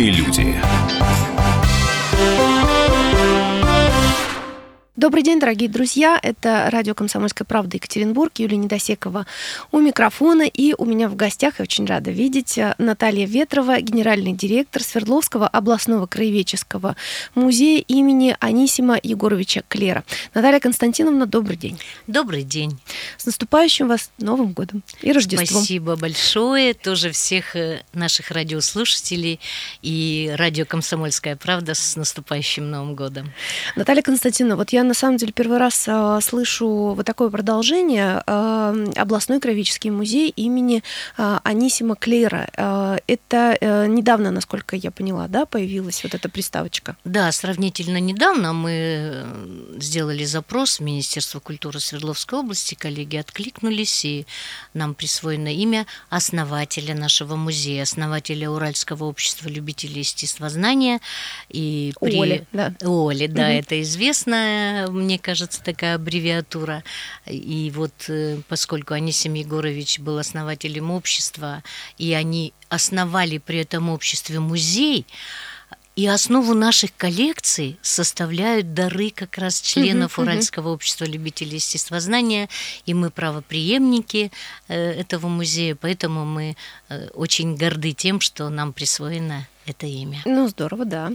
Удивительные люди. Добрый день, дорогие друзья. Это радио «Комсомольская правда» Екатеринбург, Юлия Недосекова у микрофона. И у меня в гостях, я очень рада видеть, Наталья Ветрова, генеральный директор Свердловского областного краеведческого музея имени Анисима Егоровича Клера. Наталья Константиновна, добрый день. Добрый день. С наступающим вас Новым годом и Рождеством. Спасибо большое. Тоже всех э, наших радиослушателей и радио «Комсомольская правда» с наступающим Новым годом. Наталья Константиновна, вот я на самом деле первый раз э, слышу вот такое продолжение. Э, областной кровический музей имени э, Анисима Клейра. Это недавно, насколько я поняла, да, появилась вот эта приставочка? Да, сравнительно недавно мы сделали запрос в Министерство культуры Свердловской области, коллеги откликнулись, и нам присвоено имя основателя нашего музея, основателя Уральского общества любителей естествознания. И при... Оли, да. Оли, да, угу. это известная мне кажется, такая аббревиатура. И вот э, поскольку Анисим Егорович был основателем общества, и они основали при этом обществе музей, и основу наших коллекций составляют дары как раз членов uh-huh, Уральского uh-huh. общества любителей естествознания, и мы правоприемники э, этого музея, поэтому мы э, очень горды тем, что нам присвоено это имя. Ну, здорово, да.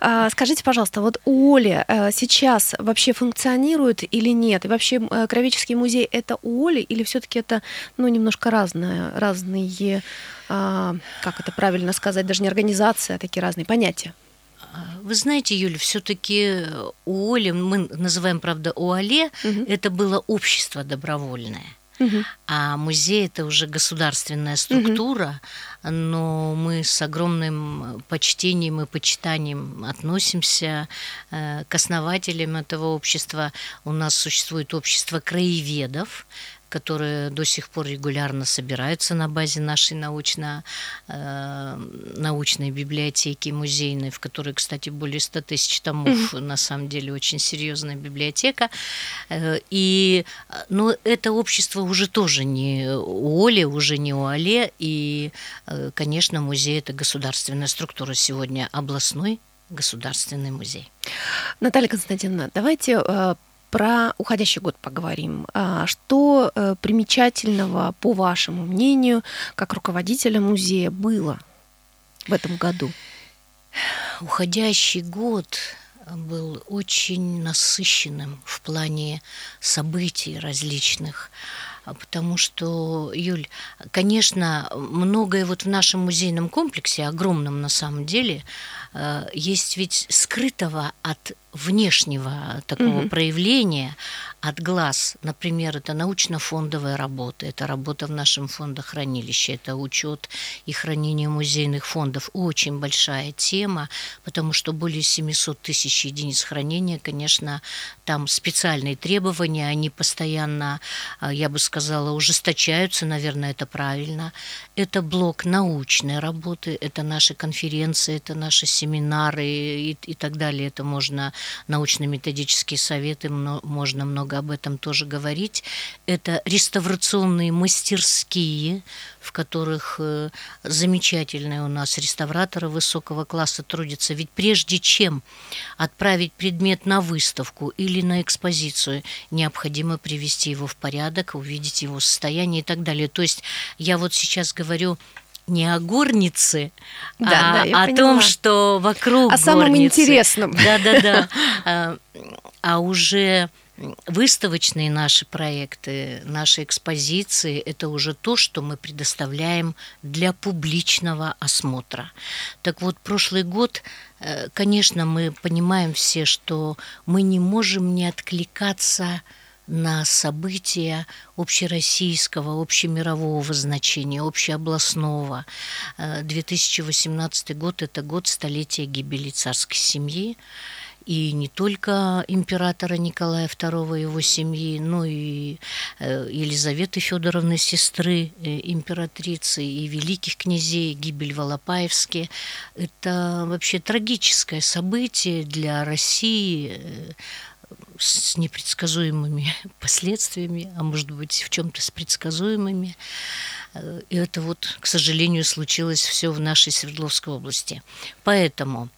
А, скажите, пожалуйста, вот у Оли а, сейчас вообще функционирует или нет? И вообще а, Кровеческий музей это у Оли или все-таки это, ну, немножко разное, разные, а, как это правильно сказать, даже не организация, а такие разные понятия? А, вы знаете, Юля, все-таки у Оли, мы называем, правда, УАЛЕ, угу. это было общество добровольное. А музей это уже государственная структура, но мы с огромным почтением и почитанием относимся э, к основателям этого общества. У нас существует общество краеведов, которые до сих пор регулярно собираются на базе нашей научно, э, научной библиотеки музейной, в которой, кстати, более 100 тысяч томов, на самом деле очень серьезная библиотека. Э, и, но это общество уже тоже не у Оли, уже не у Але, и, э, конечно, музей – это государственная структура сегодня, областной государственный музей. Наталья Константиновна, давайте э, про уходящий год поговорим. А, что э, примечательного, по вашему мнению, как руководителя музея, было в этом году? Уходящий год был очень насыщенным в плане событий различных. Потому что, Юль, конечно, многое вот в нашем музейном комплексе, огромном на самом деле, есть ведь скрытого от внешнего такого угу. проявления от глаз. Например, это научно-фондовая работа, это работа в нашем фондохранилище, это учет и хранение музейных фондов. Очень большая тема, потому что более 700 тысяч единиц хранения, конечно, там специальные требования, они постоянно, а, я бы сказала, ужесточаются, наверное, это правильно. Это блок научной работы, это наши конференции, это наши семинары и, и так далее. Это можно научно-методические советы, можно много об этом тоже говорить. Это реставрационные мастерские, в которых э, замечательные у нас реставраторы высокого класса трудятся. Ведь прежде чем отправить предмет на выставку или на экспозицию, необходимо привести его в порядок, увидеть его состояние и так далее. То есть я вот сейчас говорю не о горнице, да, а да, о том, что вокруг О горницы. самом интересном. Да-да-да. А, а уже выставочные наши проекты, наши экспозиции – это уже то, что мы предоставляем для публичного осмотра. Так вот, прошлый год, э, конечно, мы понимаем все, что мы не можем не откликаться на события общероссийского, общемирового значения, общеобластного. 2018 э, год – это год столетия гибели царской семьи. И не только императора Николая II его семьи, но и э, Елизаветы Федоровны, сестры э, императрицы, и великих князей, гибель в. Это вообще трагическое событие для России, с непредсказуемыми последствиями, а может быть в чем-то с предсказуемыми. И это вот, к сожалению, случилось все в нашей Свердловской области. Поэтому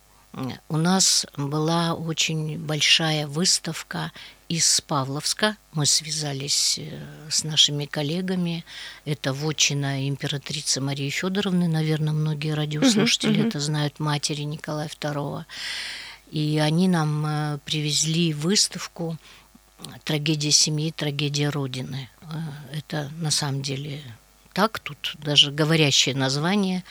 у нас была очень большая выставка из Павловска. Мы связались э, с нашими коллегами. Это вотчина императрицы Марии Федоровны, наверное, многие радиослушатели uh-huh, uh-huh. это знают, матери Николая II. И они нам э, привезли выставку «Трагедия семьи, трагедия Родины». Э, это на самом деле так, тут даже говорящее название.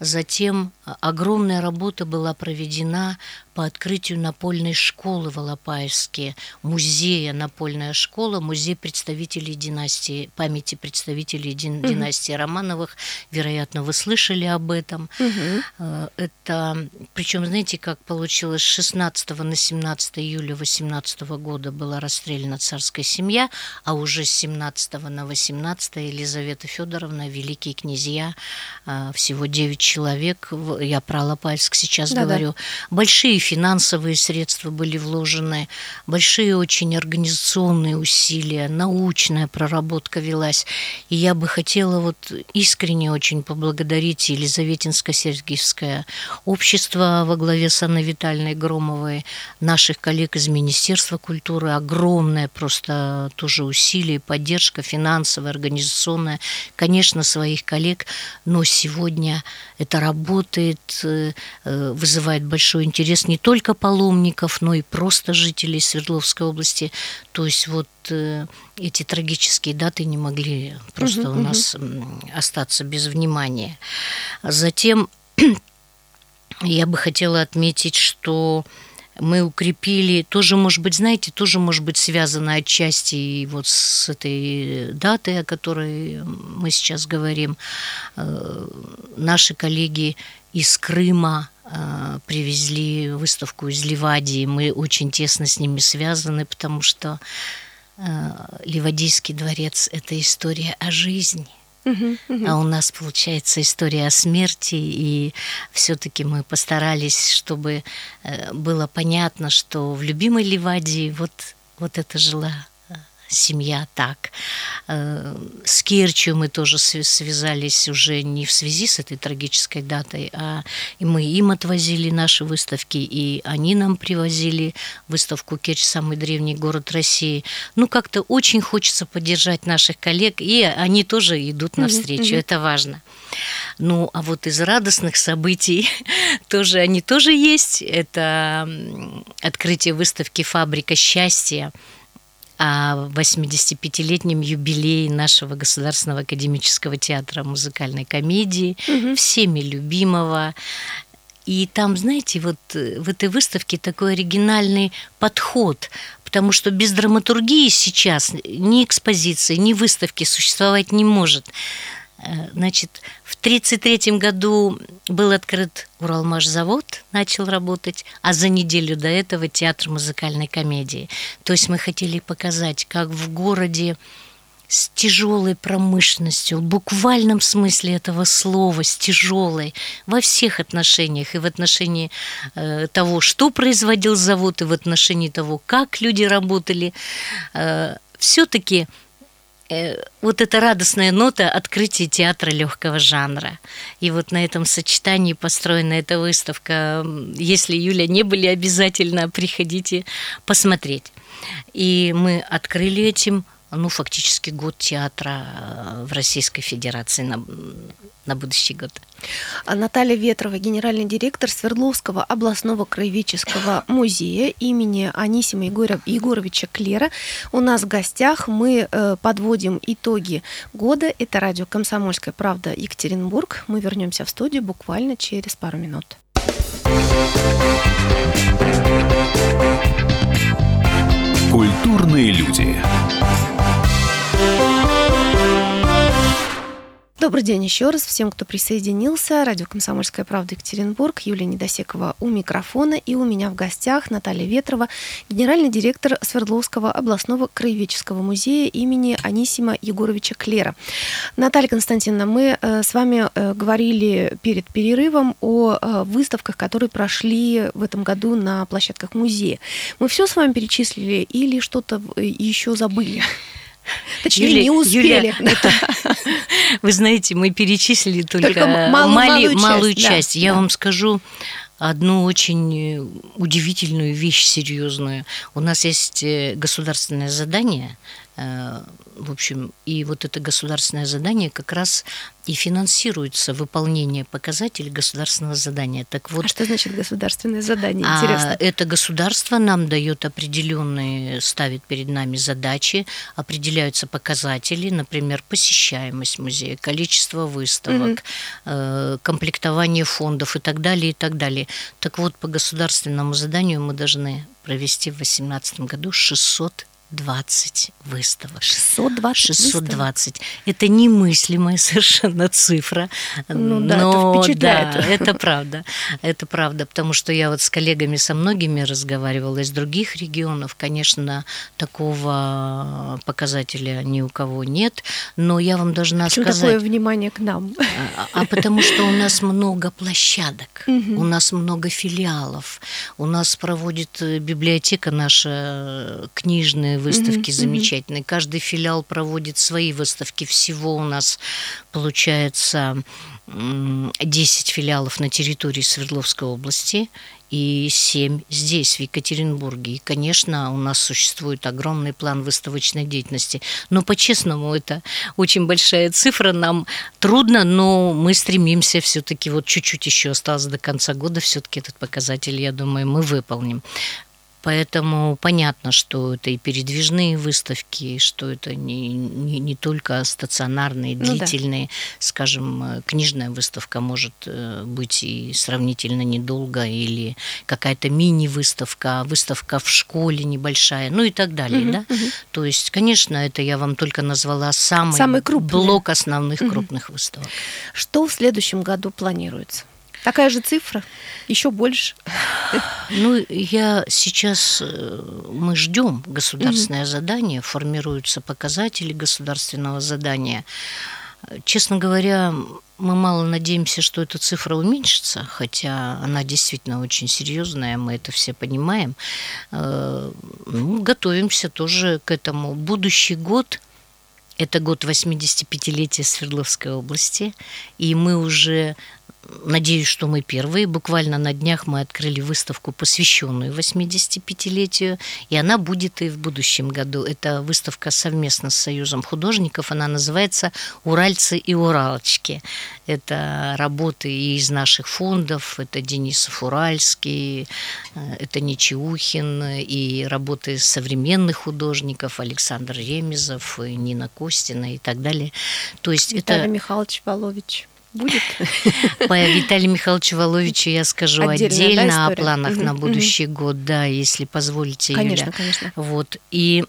Затем огромная работа была проведена по открытию напольной школы в Алапаевске, музея напольная школа, музей представителей династии, памяти представителей дин, угу. династии Романовых. Вероятно, вы слышали об этом. Угу. Это, причем, знаете, как получилось, 16 на 17 июля 18 года была расстреляна царская семья, а уже с 17 на 18 Елизавета Федоровна, великие князья, э, всего 9 человек, я про Алапаевск сейчас да, говорю, большие финансовые средства были вложены, большие очень организационные усилия, научная проработка велась. И я бы хотела вот искренне очень поблагодарить Елизаветинско-Сергиевское общество во главе с Анной Витальной Громовой, наших коллег из Министерства культуры, огромное просто тоже усилие, поддержка финансовая, организационная, конечно, своих коллег, но сегодня это работает, э, э, вызывает большой интерес не только паломников, но и просто жителей Свердловской области. То есть вот э, эти трагические даты не могли просто угу, у нас угу. остаться без внимания. Затем я бы хотела отметить, что мы укрепили, тоже, может быть, знаете, тоже, может быть, связано отчасти вот с этой датой, о которой мы сейчас говорим. Э, наши коллеги из Крыма привезли выставку из Ливадии. Мы очень тесно с ними связаны, потому что э, Ливадийский дворец – это история о жизни – а у нас получается история о смерти, и все-таки мы постарались, чтобы э, было понятно, что в любимой Ливадии вот, вот это жила семья так. Э, с Керчью мы тоже связались уже не в связи с этой трагической датой, а мы им отвозили наши выставки, и они нам привозили выставку Керчь, самый древний город России. Ну, как-то очень хочется поддержать наших коллег, и они тоже идут навстречу, mm-hmm. это важно. Ну, а вот из радостных событий тоже они тоже есть. Это открытие выставки «Фабрика счастья», 85-летнем юбилее нашего Государственного академического театра музыкальной комедии, угу. всеми любимого. И там, знаете, вот э, в этой выставке такой оригинальный подход, потому что без драматургии сейчас ни экспозиции, ни выставки существовать не может. Э, значит, в 1933 году был открыт Уралмашзавод, начал работать, а за неделю до этого театр музыкальной комедии. То есть мы хотели показать, как в городе с тяжелой промышленностью, в буквальном смысле этого слова, с тяжелой, во всех отношениях, и в отношении э, того, что производил завод, и в отношении того, как люди работали, э, все-таки вот эта радостная нота открытия театра легкого жанра. И вот на этом сочетании построена эта выставка. Если, Юля, не были, обязательно приходите посмотреть. И мы открыли этим ну, фактически год театра э, в Российской Федерации на, на будущий год. А Наталья Ветрова, генеральный директор Свердловского областного краеведческого музея имени Анисима Егоров, Егоровича Клера. У нас в гостях мы э, подводим итоги года. Это радио «Комсомольская правда» Екатеринбург. Мы вернемся в студию буквально через пару минут. Культурные люди. Добрый день еще раз всем, кто присоединился. Радио «Комсомольская правда» Екатеринбург, Юлия Недосекова у микрофона. И у меня в гостях Наталья Ветрова, генеральный директор Свердловского областного краеведческого музея имени Анисима Егоровича Клера. Наталья Константиновна, мы э, с вами э, говорили перед перерывом о э, выставках, которые прошли в этом году на площадках музея. Мы все с вами перечислили или что-то еще забыли? Точнее, Юля, не успели. Юля, это, вы знаете, мы перечислили только, только малую, малую, малую часть. часть. Да, Я да. вам скажу, одну очень удивительную вещь серьезную. У нас есть э, государственное задание Э, в общем, и вот это государственное задание как раз и финансируется выполнение показателей государственного задания. Так вот, а что значит государственное задание? А Интересно. А это государство нам дает определенные, ставит перед нами задачи, определяются показатели, например, посещаемость музея, количество выставок, угу. комплектование фондов и так далее, и так далее. Так вот, по государственному заданию мы должны провести в 2018 году 600 620 выставок. 620 620. Выставок? Это немыслимая совершенно цифра. Ну да, но, это впечатляет. Да, это правда. Это правда, потому что я вот с коллегами со многими разговаривала из других регионов. Конечно, такого показателя ни у кого нет, но я вам должна Почему сказать... такое внимание к нам? А, а потому что у нас много площадок, у нас много филиалов, у нас проводит э, библиотека наша э, книжная выставки mm-hmm. замечательные. Каждый филиал проводит свои выставки. Всего у нас получается 10 филиалов на территории Свердловской области и 7 здесь, в Екатеринбурге. И, конечно, у нас существует огромный план выставочной деятельности. Но, по-честному, это очень большая цифра. Нам трудно, но мы стремимся все-таки, вот чуть-чуть еще осталось до конца года, все-таки этот показатель, я думаю, мы выполним. Поэтому понятно, что это и передвижные выставки, что это не, не, не только стационарные, длительные. Ну, да. Скажем, книжная выставка может э, быть и сравнительно недолго, или какая-то мини-выставка, выставка в школе небольшая, ну и так далее. Угу, да? угу. То есть, конечно, это я вам только назвала самый, самый крупный. блок основных угу. крупных выставок. Что в следующем году планируется? Такая же цифра, еще больше. Ну, я сейчас, э, мы ждем государственное угу. задание, формируются показатели государственного задания. Честно говоря, мы мало надеемся, что эта цифра уменьшится, хотя она действительно очень серьезная, мы это все понимаем. Э, ну, готовимся тоже к этому. Будущий год – это год 85-летия Свердловской области, и мы уже Надеюсь, что мы первые. Буквально на днях мы открыли выставку, посвященную 85-летию, и она будет и в будущем году. Это выставка совместно с Союзом художников. Она называется «Уральцы и уралочки». Это работы и из наших фондов, это Денисов Уральский, э, это Нечеухин, и работы современных художников, Александр Ремезов, Нина Костина и так далее. То есть Виталий это... Михайлович Волович будет? По Виталию Михайловичу Воловичу я скажу Отдельная, отдельно да, о планах угу, на будущий угу. год, да, если позволите, конечно, Юля. Конечно, конечно. Вот, и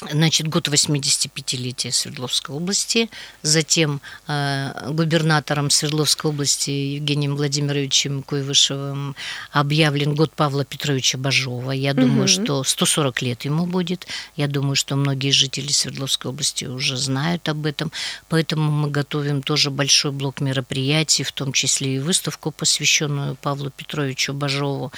Значит, год 85-летия Свердловской области. Затем э, губернатором Свердловской области Евгением Владимировичем Куйвышевым объявлен год Павла Петровича Бажова. Я угу. думаю, что 140 лет ему будет. Я думаю, что многие жители Свердловской области уже знают об этом. Поэтому мы готовим тоже большой блок мероприятий, в том числе и выставку, посвященную Павлу Петровичу Бажову.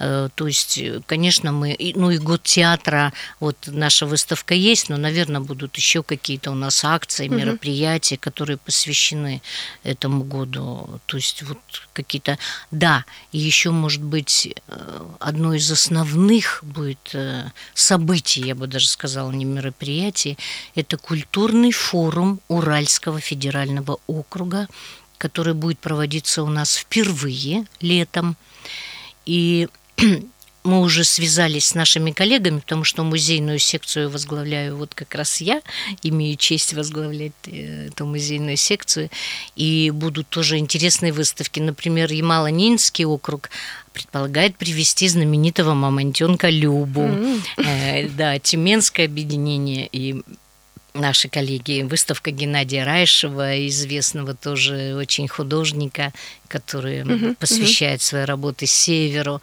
Э, то есть, конечно, мы... Ну и год театра, вот наша выставка выставка есть, но, наверное, будут еще какие-то у нас акции, мероприятия, которые посвящены этому году. То есть вот какие-то... Да, и еще, может быть, э, одно из основных будет э, событий, я бы даже сказала, не мероприятий, это культурный форум Уральского федерального округа, который будет проводиться у нас впервые летом. И мы уже связались с нашими коллегами, потому что музейную секцию возглавляю вот как раз я, имею честь возглавлять э, эту музейную секцию, и будут тоже интересные выставки. Например, Ямало-Ненецкий округ предполагает привести знаменитого мамонтенка Любу, mm-hmm. да, Тюменское объединение и наши коллеги. Выставка Геннадия Райшева, известного тоже очень художника, который угу, посвящает угу. своей работы северу.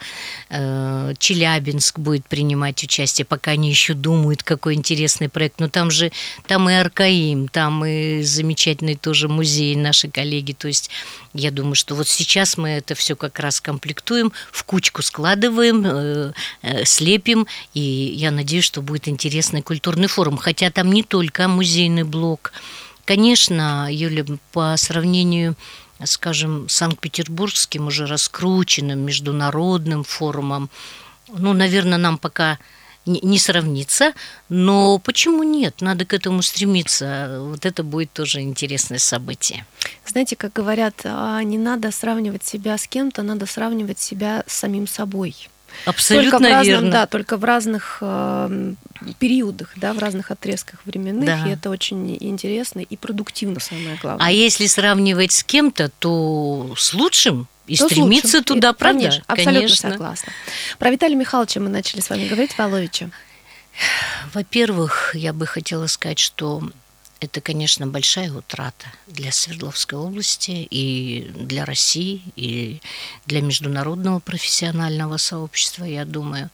Э, Челябинск будет принимать участие, пока они еще думают, какой интересный проект. Но там же, там и Аркаим, там и замечательный тоже музей наши коллеги. То есть я думаю, что вот сейчас мы это все как раз комплектуем, в кучку складываем, э, э, слепим, и я надеюсь, что будет интересный культурный форум. Хотя там не только музейный блок. Конечно, Юля, по сравнению скажем, Санкт-Петербургским уже раскрученным международным форумом, ну, наверное, нам пока не сравнится, но почему нет? Надо к этому стремиться. Вот это будет тоже интересное событие. Знаете, как говорят, а, не надо сравнивать себя с кем-то, надо сравнивать себя с самим собой. Абсолютно только в разном, верно. Да, только в разных э, периодах, да, в разных отрезках временных, да. и это очень интересно и продуктивно, самое главное. А если сравнивать с кем-то, то с лучшим и то стремиться туда, и, правда? Конечно, абсолютно конечно. согласна. Про Виталия Михайловича мы начали с вами говорить, Воловича. Во-первых, я бы хотела сказать, что это, конечно, большая утрата для Свердловской области и для России, и для международного профессионального сообщества, я думаю.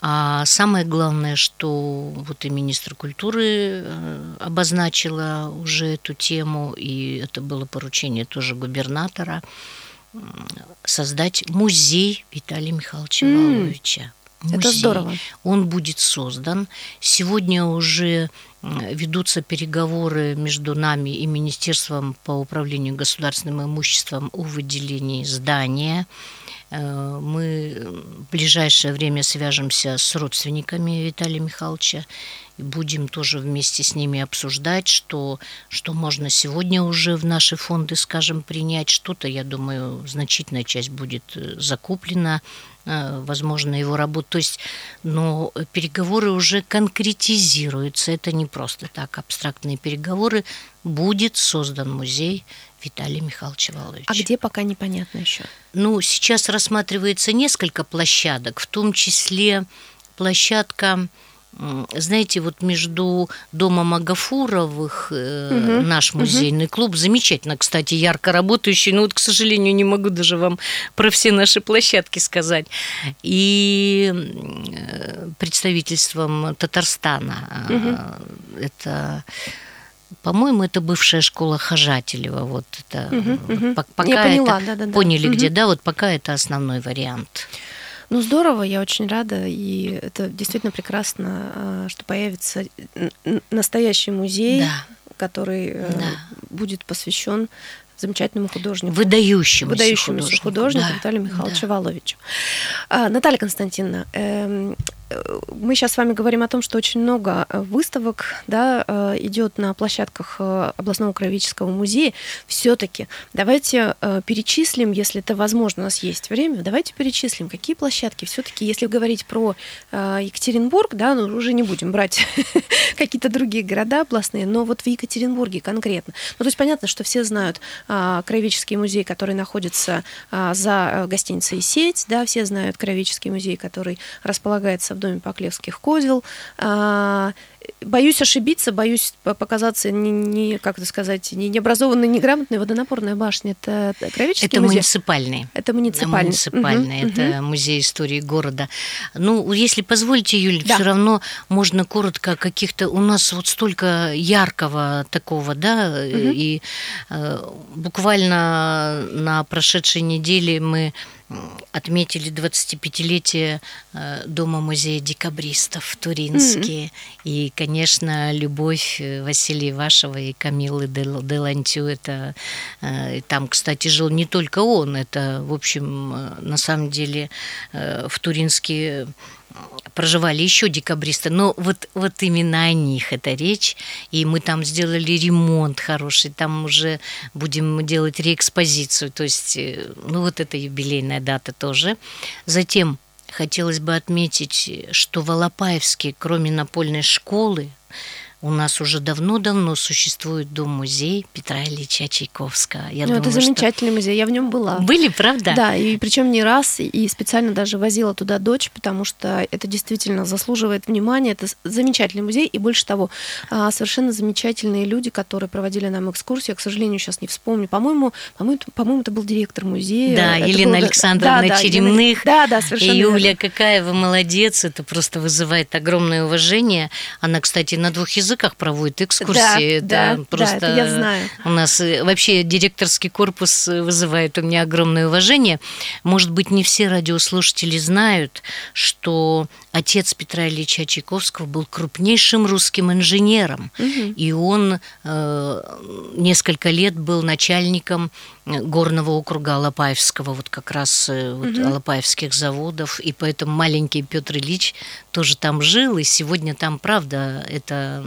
А самое главное, что вот и министр культуры э, обозначила уже эту тему, и это было поручение тоже губернатора, создать музей Виталия Михайловича mm. Валовича. Музей. Это здорово. Он будет создан. Сегодня уже ведутся переговоры между нами и Министерством по управлению государственным имуществом о выделении здания. Э, мы в ближайшее время свяжемся с родственниками Виталия Михайловича и будем тоже вместе с ними обсуждать, что, что можно сегодня уже в наши фонды, скажем, принять. Что-то, я думаю, значительная часть будет э, закуплена Э, возможно, его работу. То есть, но переговоры уже конкретизируются. Это не просто так абстрактные переговоры. Будет создан музей Виталия Михайловича Валовича. А где пока непонятно еще? Ну, сейчас рассматривается несколько площадок, в том числе площадка знаете, вот между домом Агафуровых угу. наш музейный угу. клуб, замечательно, кстати, ярко работающий, но вот, к сожалению, не могу даже вам про все наши площадки сказать. И э, представительством Татарстана. Угу. Это по-моему, это бывшая школа Хожателева. Вот это угу, угу. пока Я поняла, это да, да, поняли, да. где, да, вот пока это основной вариант. Ну, здорово, я очень рада, и это действительно прекрасно, а, что появится настоящий музей, да. который э, да. будет посвящен замечательному художнику. Выдающемуся, выдающемуся художнику, художнику да. Виталию Михайловичу да. Воловичу. А, Наталья Константиновна, эм, мы сейчас с вами говорим о том, что очень много э, выставок да, э, идет на площадках э, областного краеведческого музея. Все-таки давайте перечислим, если это возможно, у нас есть время, давайте перечислим, какие площадки. Все-таки, если говорить про Екатеринбург, да, ну, уже не будем брать какие-то другие города областные, но вот в Екатеринбурге конкретно. Ну, то есть понятно, что все знают краеведческий музей, который находится за гостиницей «Сеть», да, все знают краеведческий музей, который располагается в доме Поклевских козел. А, боюсь ошибиться, боюсь показаться не, не как это сказать, не необразованной, неграмотной водонапорная башня. Это, это кровеческий Это музей? муниципальный. Это муниципальный. Муниципальный. Угу, это угу. музей истории города. Ну, если позволите, Юль, да. все равно можно коротко каких-то... У нас вот столько яркого такого, да, угу. и э, буквально на прошедшей неделе мы отметили 25-летие э, Дома-музея декабристов в Туринске. Mm-hmm. И, конечно, любовь э, Василия Вашева и Камилы Делантю, это э, там, кстати, жил не только он, это, в общем, на самом деле в Туринске проживали еще декабристы, но вот, вот именно о них это речь, и мы там сделали ремонт хороший, там уже будем делать реэкспозицию, то есть, э, ну вот это юбилейная дата тоже. Затем хотелось бы отметить, что в Алапаевске, кроме напольной школы, у нас уже давно-давно существует дом-музей Петра Ильича Чайковского. Я ну, думаю, это замечательный что... музей, я в нем была. Были, правда? Да, и причем не раз, и специально даже возила туда дочь, потому что это действительно заслуживает внимания. Это замечательный музей, и больше того, а, совершенно замечательные люди, которые проводили нам экскурсию. Я, к сожалению, сейчас не вспомню. По-моему, по-моему, по-моему, это был директор музея. Да, это Елена был... Александровна да, Черемных. Да, да, совершенно. И Юля, верно. какая вы молодец, это просто вызывает огромное уважение. Она, кстати, на двух языках проводит экскурсии. Да, это да, просто да, я знаю. У нас э, вообще директорский корпус э, вызывает у меня огромное уважение. Может быть, не все радиослушатели знают, что отец Петра Ильича Чайковского был крупнейшим русским инженером, угу. и он э, несколько лет был начальником горного округа Алапаевского, вот как раз э, вот, угу. Алапаевских заводов, и поэтому маленький Петр Ильич тоже там жил, и сегодня там, правда, это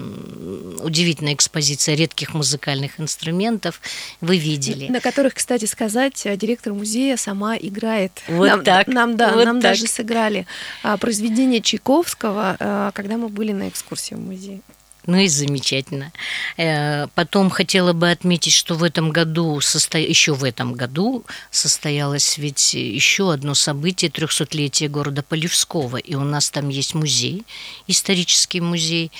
удивительная экспозиция редких музыкальных инструментов, вы видели. На которых, кстати сказать, э, директор музея сама играет. Вот нам, так. Нам, да, вот нам так. даже сыграли а, произведение Чайковского, а, когда мы были на экскурсии в музее. Ну и замечательно. Э, потом хотела бы отметить, что в этом году, еще в этом году состоялось ведь еще одно событие 300-летие города Полевского. И у нас там есть музей, исторический музей.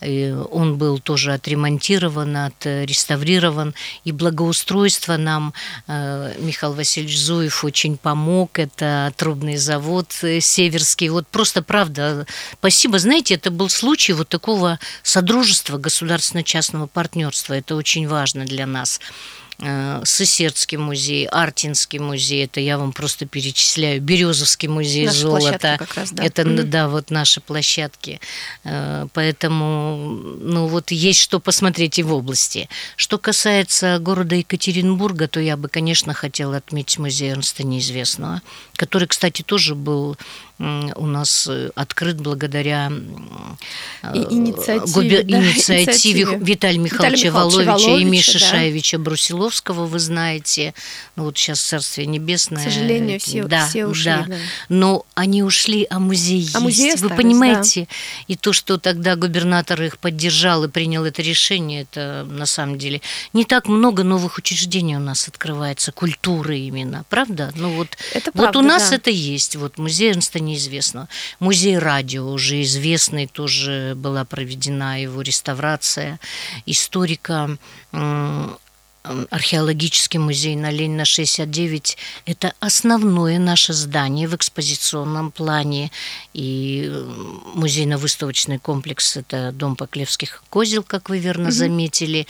Э, он был тоже отремонтирован, отреставрирован. И благоустройство нам э, Михаил Васильевич Зуев очень помог. Это трубный завод северский. Вот просто правда, спасибо. Знаете, это был случай вот такого Содружество государственно-частного партнерства. Это очень важно для нас. Э, Сысердский музей, Артинский музей, это я вам просто перечисляю, Березовский музей Наша золота, как раз, да. это mm-hmm. да вот наши площадки, э, поэтому ну вот есть что посмотреть и в области. Что касается города Екатеринбурга, то я бы, конечно, хотела отметить музей Эрнста Неизвестного, который, кстати, тоже был у нас э, открыт благодаря инициативе, губер... да, инициативе Виталия Михайловича, Виталия Воловича, Воловича и Миши да. Шаевича Брусиловского, вы знаете, ну вот сейчас Царствие Небесное. К сожалению, все, да, все ушли. Да. Да. Но они ушли, а музей а есть. Музей вы остались, понимаете? Да. И то, что тогда губернатор их поддержал и принял это решение, это на самом деле не так много новых учреждений у нас открывается, культуры именно, правда? Ну вот, это вот правда, у нас да. это есть. Вот музей Эрнста неизвестного. Музей радио уже известный, тоже была проведена его реставрация. Историка археологический музей на Ленина 69 – это основное наше здание в экспозиционном плане. И э, музейно-выставочный комплекс – это дом Поклевских козел, как вы верно угу. заметили.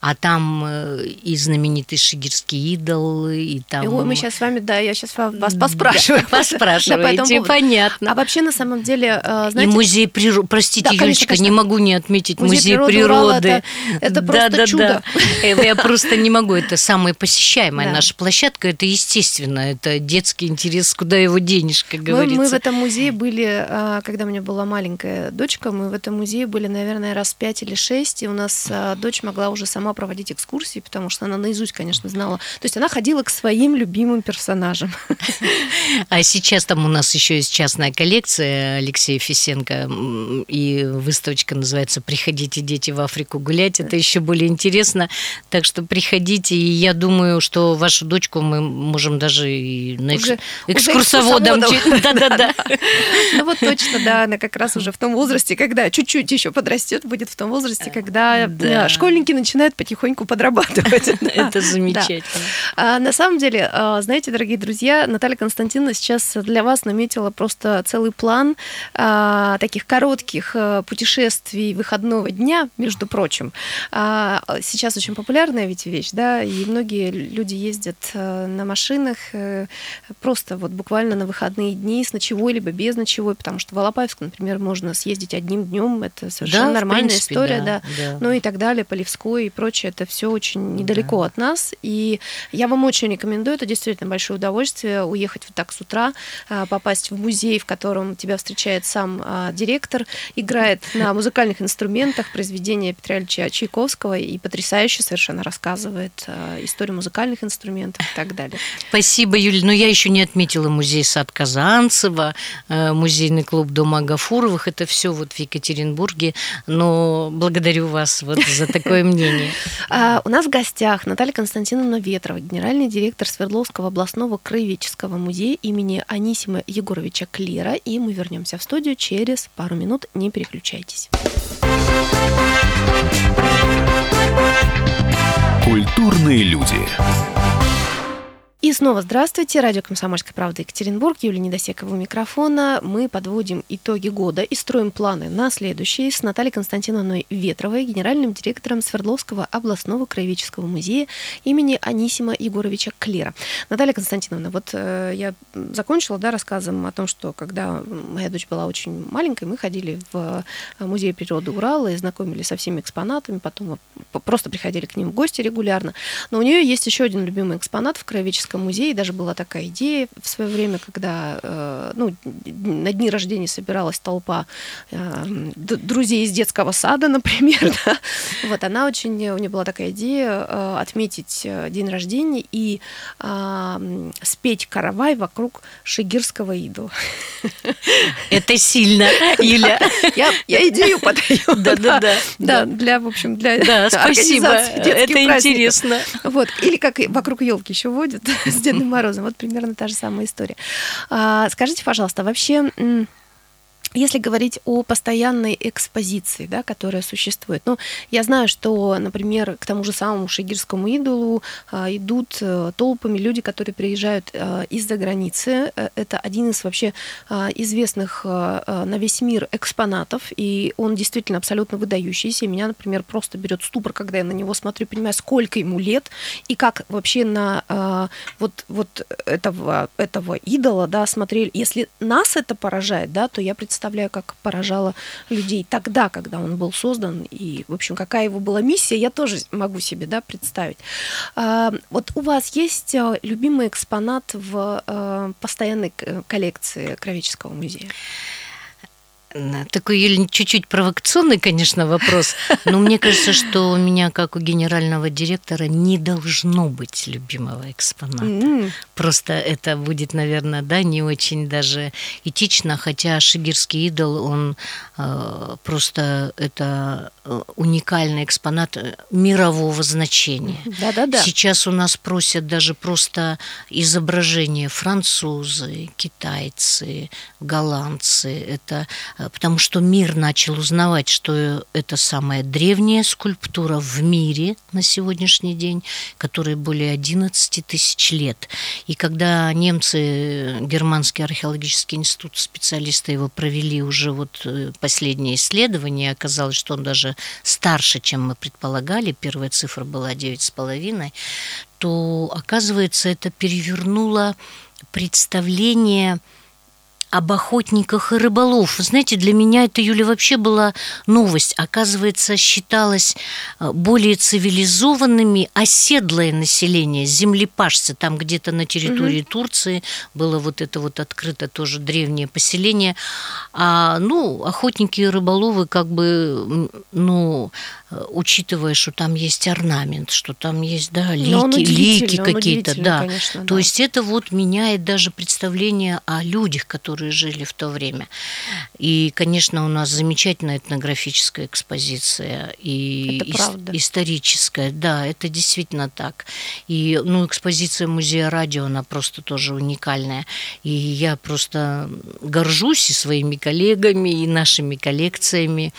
А там э, и знаменитый шигирский идол, и там… Ой, мы сейчас с вами, да, я сейчас вас поспрашиваю. Да, поспрашиваете, да, понятно. А вообще, на самом деле, э, знаете… И музей природы, простите, да, Юлечка, не могу не отметить музей, музей природы. природы. это, это просто да, чудо. Да. Я просто не могу. Это самая посещаемая наша площадка. Это естественно. Это детский интерес, куда его денешь, как говорится. Мы в этом музее были, а, когда у меня была маленькая дочка, мы в этом музее были, наверное, раз пять или шесть, и у нас а, дочь могла уже сама проводить экскурсии, потому что она наизусть, конечно, знала. То есть она ходила к своим любимым персонажам. А сейчас там у нас еще есть частная коллекция Алексея Фисенко, и выставочка называется «Приходите, дети, в Африку гулять». Это еще более интересно. Так что приходите и я думаю, что вашу дочку мы можем даже и на экс... экскурсоводом. Да-да-да. Ну вот точно, да, она как раз уже в том возрасте, когда чуть-чуть еще подрастет, будет в том возрасте, когда школьники начинают потихоньку подрабатывать. Это замечательно. А, на самом деле, а, знаете, дорогие друзья, Наталья Константиновна сейчас для вас наметила просто целый план а, таких коротких путешествий выходного дня, между прочим. Сейчас очень популярная ведь вещь, да, и многие люди ездят э, на машинах э, просто вот буквально на выходные дни с ночевой либо без ночевой, потому что в Алапаевск, например, можно съездить одним днем, это совершенно да, нормальная принципе, история, да, да. да, ну и так далее, Полевской и прочее, это все очень недалеко да. от нас, и я вам очень рекомендую, это действительно большое удовольствие уехать вот так с утра, а, попасть в музей, в котором тебя встречает сам а, директор, играет на музыкальных инструментах произведения Петра Ильича Чайковского и потрясающе совершенно рассказывает рассказывает историю музыкальных инструментов и так далее. Спасибо, Юля. Но я еще не отметила музей сад Казанцева, музейный клуб Дома Агафуровых. Это все вот в Екатеринбурге. Но благодарю вас вот за такое мнение. У нас в гостях Наталья Константиновна Ветрова, генеральный директор Свердловского областного краеведческого музея имени Анисима Егоровича Клира. И мы вернемся в студию через пару минут. Не переключайтесь. Культурные люди. И снова здравствуйте. Радио «Комсомольская правда» Екатеринбург. Юлия Недосекова у микрофона. Мы подводим итоги года и строим планы на следующий с Натальей Константиновной Ветровой, генеральным директором Свердловского областного краеведческого музея имени Анисима Егоровича Клера. Наталья Константиновна, вот э, я закончила да, рассказом о том, что когда моя дочь была очень маленькой, мы ходили в э, музей природы Урала и знакомились со всеми экспонатами, потом просто приходили к ним в гости регулярно. Но у нее есть еще один любимый экспонат в краеведческом Краеведческом музее даже была такая идея в свое время, когда э, ну, на дни рождения собиралась толпа э, друзей из детского сада, например. Да? Вот она очень, у нее была такая идея э, отметить день рождения и спеть каравай вокруг шигирского идола. Это сильно, Юля. Я, я идею подаю. Да, да, да. Да, для, в общем, для да, спасибо. Это интересно. Вот. Или как вокруг елки еще водят. с Дедом Морозом. Вот примерно та же самая история. А, скажите, пожалуйста, вообще если говорить о постоянной экспозиции, да, которая существует, ну, я знаю, что, например, к тому же самому шигирскому идолу а, идут а, толпами люди, которые приезжают а, из-за границы. Э, это один из вообще а, известных а, а, на весь мир экспонатов, и он действительно абсолютно выдающийся. Меня, например, просто берет ступор, когда я на него смотрю, понимаю, сколько ему лет, и как вообще на а, вот, вот этого, этого идола, да, смотрели. Если нас это поражает, да, то я представляю, представляю, как поражало людей тогда, когда он был создан, и, в общем, какая его была миссия, я тоже могу себе да, представить. А, вот у вас есть а, любимый экспонат в а, постоянной коллекции Кровеческого музея? Такой, Юля, чуть-чуть провокационный, конечно, вопрос, но мне кажется, что у меня, как у генерального директора, не должно быть любимого экспоната. Mm-hmm. Просто это будет, наверное, да, не очень даже этично, хотя шигирский идол, он э, просто это э, уникальный экспонат э, мирового значения. Да-да-да. Сейчас у нас просят даже просто изображения французы, китайцы, голландцы. Это э, потому что мир начал узнавать, что это самая древняя скульптура в мире на сегодняшний день, которой более 11 тысяч лет. И когда немцы, Германский археологический институт, специалисты его провели уже вот э, последнее исследование, оказалось, что он даже старше, чем мы предполагали, первая цифра была 9,5, то, оказывается, это перевернуло представление об охотниках и рыболов. знаете, для меня это, Юля, вообще была новость. Оказывается, считалось э, более цивилизованными оседлое население, землепашцы. Там где-то на территории угу. Турции было вот это вот открыто тоже древнее поселение. А, ну, охотники и рыболовы как бы, ну, учитывая, что там есть орнамент, что там есть, да, лики, лики какие-то, да. Конечно, То да. есть это вот меняет даже представление о людях, которые жили в то время. И, конечно, у нас замечательная этнографическая экспозиция и ис- историческая, да, это действительно так. И, ну, экспозиция музея радио, она просто тоже уникальная. И я просто горжусь и своими коллегами, и нашими коллекциями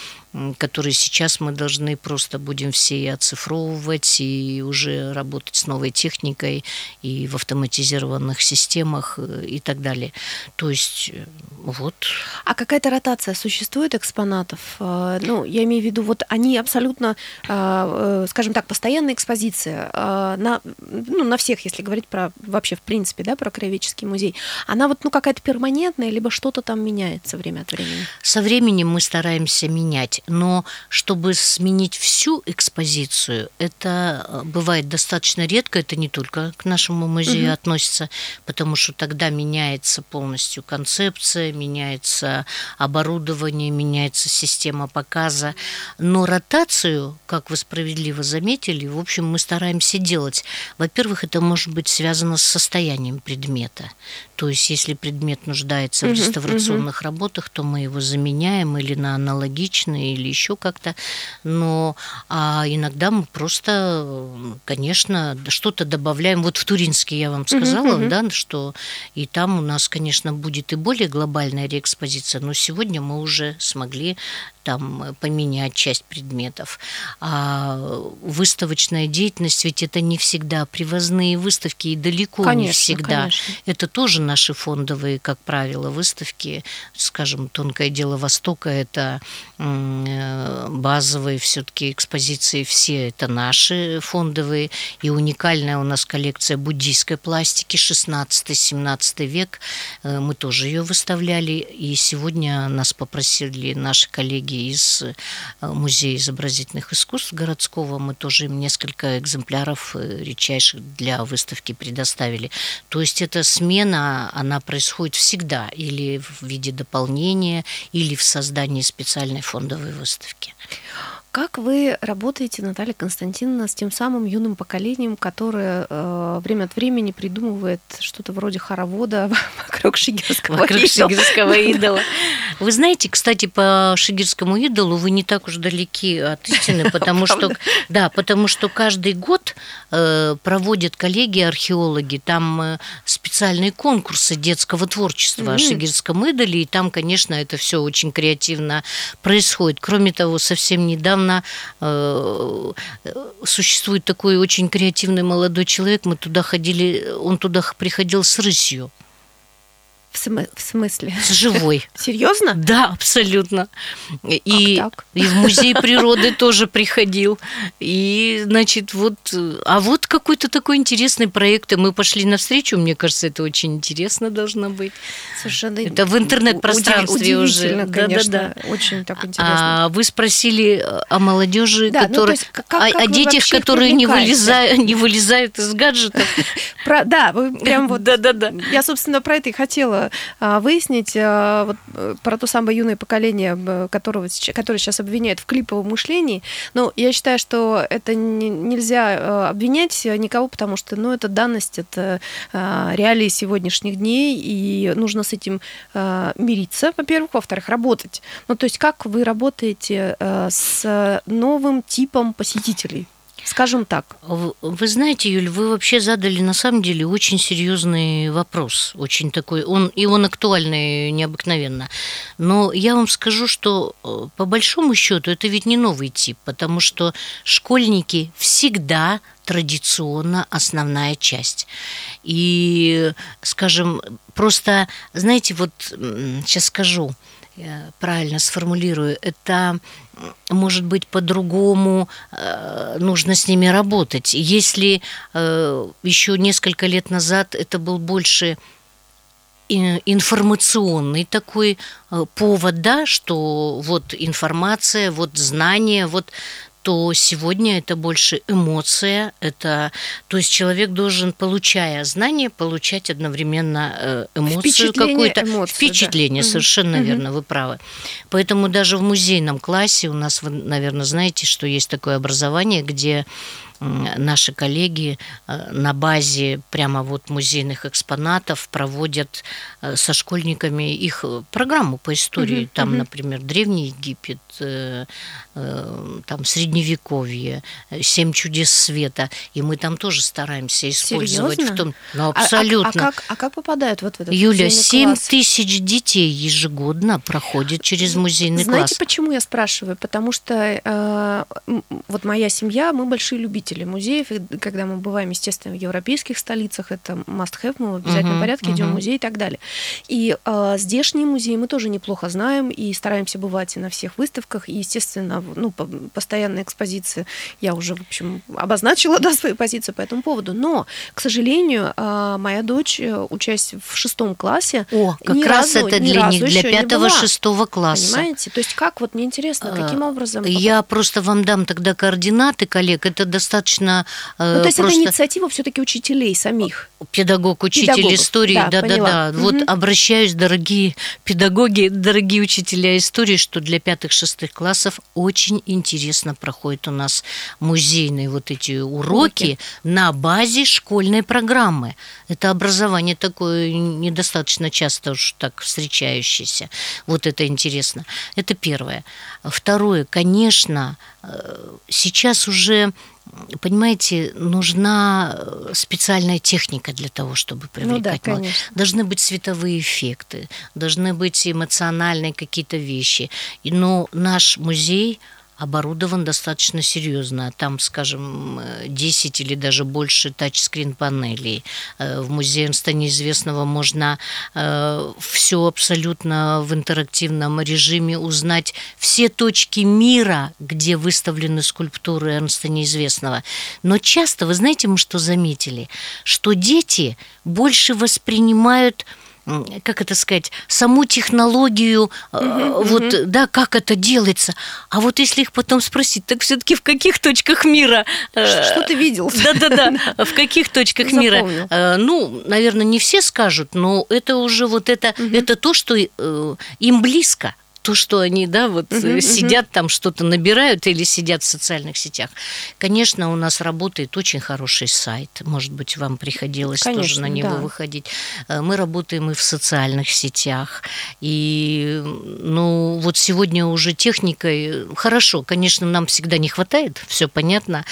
которые сейчас мы должны просто будем все оцифровывать и уже работать с новой техникой и в автоматизированных системах э, и так далее. То есть э, вот. А какая-то ротация существует экспонатов? Э, ну, я имею в виду, вот они абсолютно, скажем так, постоянная экспозиция на, ну, на всех, если говорить про вообще в принципе, да, про краеведческий музей. Она вот, ну, какая-то перманентная, либо что-то там меняется время от времени? Со временем мы стараемся менять но чтобы сменить всю экспозицию, это э, бывает достаточно редко, это не только к нашему музею угу. относится, потому что тогда меняется полностью концепция, меняется оборудование, меняется система показа. Но ротацию, как вы справедливо заметили, в общем, мы стараемся делать. Во-первых, это может быть связано с состоянием предмета. То есть, если предмет нуждается в реставрационных угу. работах, то мы его заменяем или на аналогичные, или еще как-то. Но а иногда мы просто, конечно, что-то добавляем. Вот в Туринске я вам сказала, угу, да, что и там у нас, конечно, будет и более глобальная реэкспозиция, но сегодня мы уже смогли там поменять часть предметов. А выставочная деятельность, ведь это не всегда привозные выставки, и далеко конечно, не всегда. Конечно. Это тоже наши фондовые, как правило, выставки. Скажем, «Тонкое дело Востока» – это э, базовые все-таки экспозиции, все это наши фондовые. И уникальная у нас коллекция буддийской пластики 16-17 век. Э, мы тоже ее выставляли. И сегодня нас попросили наши коллеги из э, Музея изобразительных искусств городского. Мы тоже им несколько экземпляров редчайших для выставки предоставили. То есть эта смена, она происходит всегда или в виде дополнения, или в создании специальной фондовой выставки. Как вы работаете, Наталья Константиновна, с тем самым юным поколением, которое э, время от времени придумывает что-то вроде хоровода вокруг шигерского вокруг идола? шигерского идола. Вы знаете, кстати, по шигерскому идолу вы не так уж далеки от истины, потому что, да, потому что каждый год э, проводят коллеги-археологи там э, специальные конкурсы детского творчества mm-hmm. о шигерском идоле, и там, конечно, это все очень креативно происходит. Кроме того, совсем недавно недавно э, существует такой очень креативный молодой человек, мы туда ходили, он туда приходил с рысью. В, см- в смысле? С живой. Серьезно? Да, абсолютно. И, и в музей природы тоже приходил. И, значит, вот... А вот какой-то такой интересный проект, и мы пошли навстречу. Мне кажется, это очень интересно должно быть. Совершенно. Это в интернет-пространстве уже. Конечно, да, да, да. Очень так а интересно. А вы спросили о молодежи, да, которые... Ну, как, о, как о детях, которые не вылезают, не вылезают из гаджетов. Про, да, вы прям вот... Да, да, да. Я, собственно, про это и хотела выяснить а, вот, э, про то самое юное поколение, которого, которое сейчас обвиняют в клиповом мышлении. Но я считаю, что это не, нельзя э, обвинять никого, потому что ну, это данность, это а, реалии сегодняшних дней, и нужно с этим мириться, во-первых, во-вторых, работать. Ну, то есть как вы работаете с новым типом посетителей? Скажем так. Вы знаете, Юль, вы вообще задали на самом деле очень серьезный вопрос, очень такой, он и он актуальный необыкновенно. Но я вам скажу, что э, по большому счету это ведь не новый тип, потому что школьники всегда традиционно основная часть. И, скажем, просто, знаете, вот сейчас скажу, правильно сформулирую, это может быть по-другому э, нужно с ними работать. Если э, еще несколько лет назад это был больше информационный такой э, повод, да, что вот информация, вот знание, вот то сегодня это больше эмоция, это, то есть человек должен, получая знания, получать одновременно э, эмоцию какую-то, впечатление, да. совершенно угу. верно, вы правы. Поэтому даже в музейном классе у нас, вы, наверное, знаете, что есть такое образование, где наши коллеги э, на базе прямо вот музейных экспонатов проводят э, со школьниками их программу по истории. Угу, там, угу. например, Древний Египет, там Средневековье, Семь чудес света. И мы там тоже стараемся использовать Серьезно? в том. Ну, абсолютно. А, а, а, как, а как попадают вот в этот Юля, 7 тысяч детей ежегодно проходят через музейный Знаете, класс. Знаете, почему я спрашиваю? Потому что э, вот моя семья, мы большие любители любители музеев, и когда мы бываем, естественно, в европейских столицах, это must-have, мы в обязательном uh-huh, порядке uh-huh. идем в музей и так далее. И э, здешние музеи мы тоже неплохо знаем и стараемся бывать и на всех выставках, и, естественно, ну, постоянная экспозиция, я уже, в общем, обозначила да, свою позицию по этому поводу, но, к сожалению, э, моя дочь, э, учась в шестом классе, О, как раз разу, это для них, для пятого-шестого класса. Понимаете? То есть как, вот мне интересно, каким а, образом? Я просто вам дам тогда координаты коллег, это достаточно... Э, ну, то есть просто... это инициатива все-таки учителей самих? Педагог, учитель Педагог. истории, да-да-да. Угу. Вот обращаюсь, дорогие педагоги, дорогие учителя истории, что для пятых-шестых классов очень интересно проходят у нас музейные вот эти уроки Уроки. на базе школьной программы. Это образование такое недостаточно часто уж так встречающееся. Вот это интересно. Это первое. Второе, конечно, сейчас уже понимаете, нужна э, специальная техника для того, чтобы привлекать ну, да, молодежь. Должны быть световые эффекты, должны быть эмоциональные какие-то вещи. Но наш музей оборудован достаточно серьезно. Там, скажем, 10 или даже больше тачскрин-панелей. Э, в музее Эрнста Неизвестного можно э, все абсолютно в интерактивном режиме узнать все точки мира, где выставлены скульптуры Эрнста Неизвестного. Но часто, вы знаете, мы что заметили? Что дети больше воспринимают как это сказать, саму технологию, uh вот, uh да, как это делается. А вот если их потом спросить, так все-таки в каких точках мира? Э, что ты видел? Да-да-да, в каких точках мира? Э, ну, наверное, не все скажут, но это уже вот это, это то, что им близко то, что они, да, вот uh-huh, сидят uh-huh. там, что-то набирают или сидят в социальных сетях. Конечно, у нас работает очень хороший сайт. Может быть, вам приходилось Конечно, тоже на него да. выходить. Э, мы работаем и в социальных сетях. И, ну, вот сегодня уже техникой хорошо. Конечно, нам всегда не хватает, все понятно.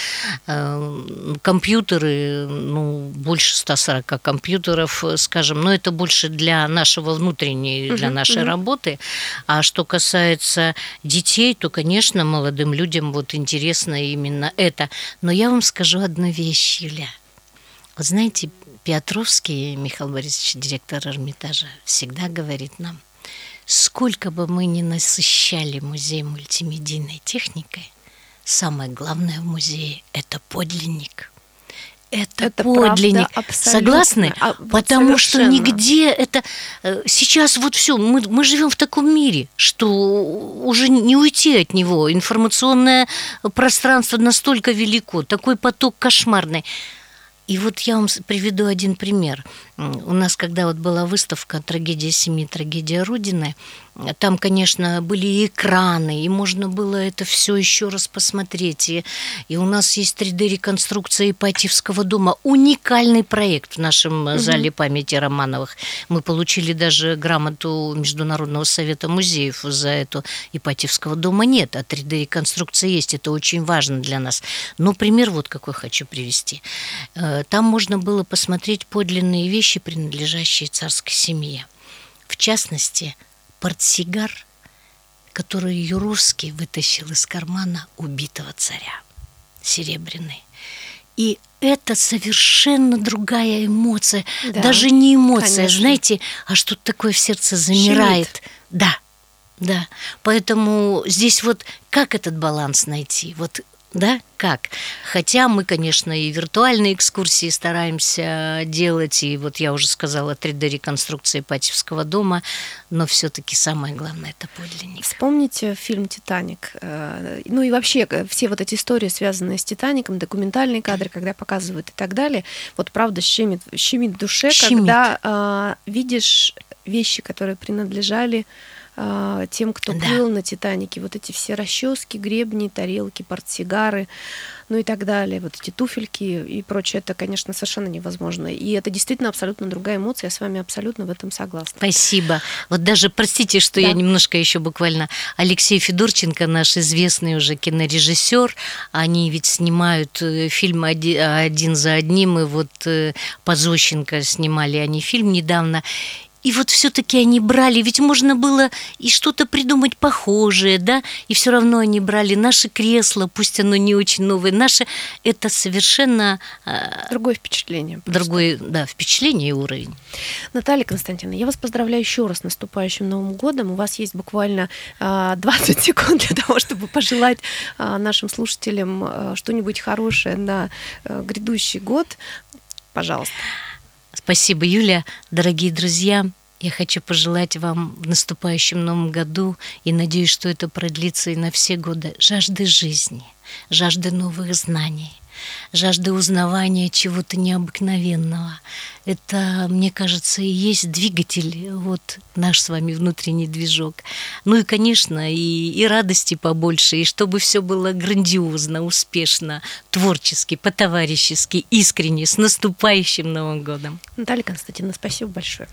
Компьютеры, ну, больше 140 компьютеров, скажем, но это больше для нашего внутренней, для нашей uh-huh. работы. А что что касается детей, то, конечно, молодым людям вот интересно именно это. Но я вам скажу одну вещь, Юля. Вот знаете, Петровский Михаил Борисович, директор Эрмитажа, всегда говорит нам, сколько бы мы ни насыщали музей мультимедийной техникой, самое главное в музее – это подлинник – это, это подлинник. Правда, Согласны? А, Потому совершенно. что нигде это... Э, сейчас вот все, мы, мы живем в таком мире, что уже не уйти от него. Информационное пространство настолько велико, такой поток кошмарный. И вот я вам приведу один пример. У нас, когда вот была выставка «Трагедия семьи, трагедия Родины», там, конечно, были и экраны, и можно было это все еще раз посмотреть. И, и у нас есть 3D-реконструкция Ипатьевского дома. Уникальный проект в нашем угу. зале памяти Романовых. Мы получили даже грамоту Международного совета музеев за эту Ипатьевского дома нет, а 3D-реконструкция есть. Это очень важно для нас. Но пример вот какой хочу привести. Э, там можно было посмотреть подлинные вещи, принадлежащие царской семье. В частности, портсигар, который Юровский вытащил из кармана убитого царя, серебряный. И это совершенно другая эмоция. Да, Даже не эмоция, конечно. знаете, а что-то такое в сердце замирает. Щемит. Да, да. Поэтому здесь вот как этот баланс найти? Вот да, как? Хотя мы, конечно, и виртуальные экскурсии стараемся делать, и вот я уже сказала 3D-реконструкция Ипатьевского дома, но все таки самое главное – это подлинник. Вспомните фильм «Титаник». Э, ну и вообще э, все вот эти истории, связанные с «Титаником», документальные кадры, когда показывают и так далее, вот правда щемит, щемит душе, щемит. когда э, видишь вещи, которые принадлежали а, тем, кто да. плыл на Титанике. Вот эти все расчески, гребни, тарелки, портсигары, ну и так далее. Вот эти туфельки и прочее. Это, конечно, совершенно невозможно. И это действительно абсолютно другая эмоция. Я с вами абсолютно в этом согласна. Спасибо. Вот даже, простите, что да. я немножко еще буквально... Алексей Федорченко, наш известный уже кинорежиссер, они ведь снимают э, фильм один за одним, и вот э, Позощенко снимали они фильм недавно. И вот все-таки они брали, ведь можно было и что-то придумать похожее, да, и все равно они брали наше кресло, пусть оно не очень новое, наше, это совершенно... А, другое впечатление. Просто. Другое, да, впечатление и уровень. Наталья Константиновна, я вас поздравляю еще раз с наступающим Новым годом. У вас есть буквально 20 секунд для того, чтобы пожелать нашим слушателям что-нибудь хорошее на грядущий год. Пожалуйста. Спасибо, Юля. Дорогие друзья, я хочу пожелать вам в наступающем новом году, и надеюсь, что это продлится и на все годы, жажды жизни, жажды новых знаний, жажда узнавания чего-то необыкновенного. Это, мне кажется, и есть двигатель, вот наш с вами внутренний движок. Ну и, конечно, и, и радости побольше, и чтобы все было грандиозно, успешно, творчески, по-товарищески, искренне, с наступающим Новым годом. Наталья Константиновна, спасибо большое.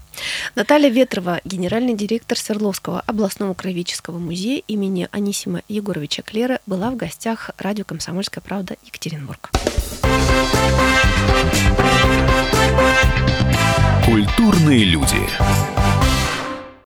Наталья Ветрова, генеральный директор Свердловского областного краеведческого музея имени Анисима Егоровича Клера, была в гостях радио «Комсомольская правда» Екатеринбург. Культурные люди.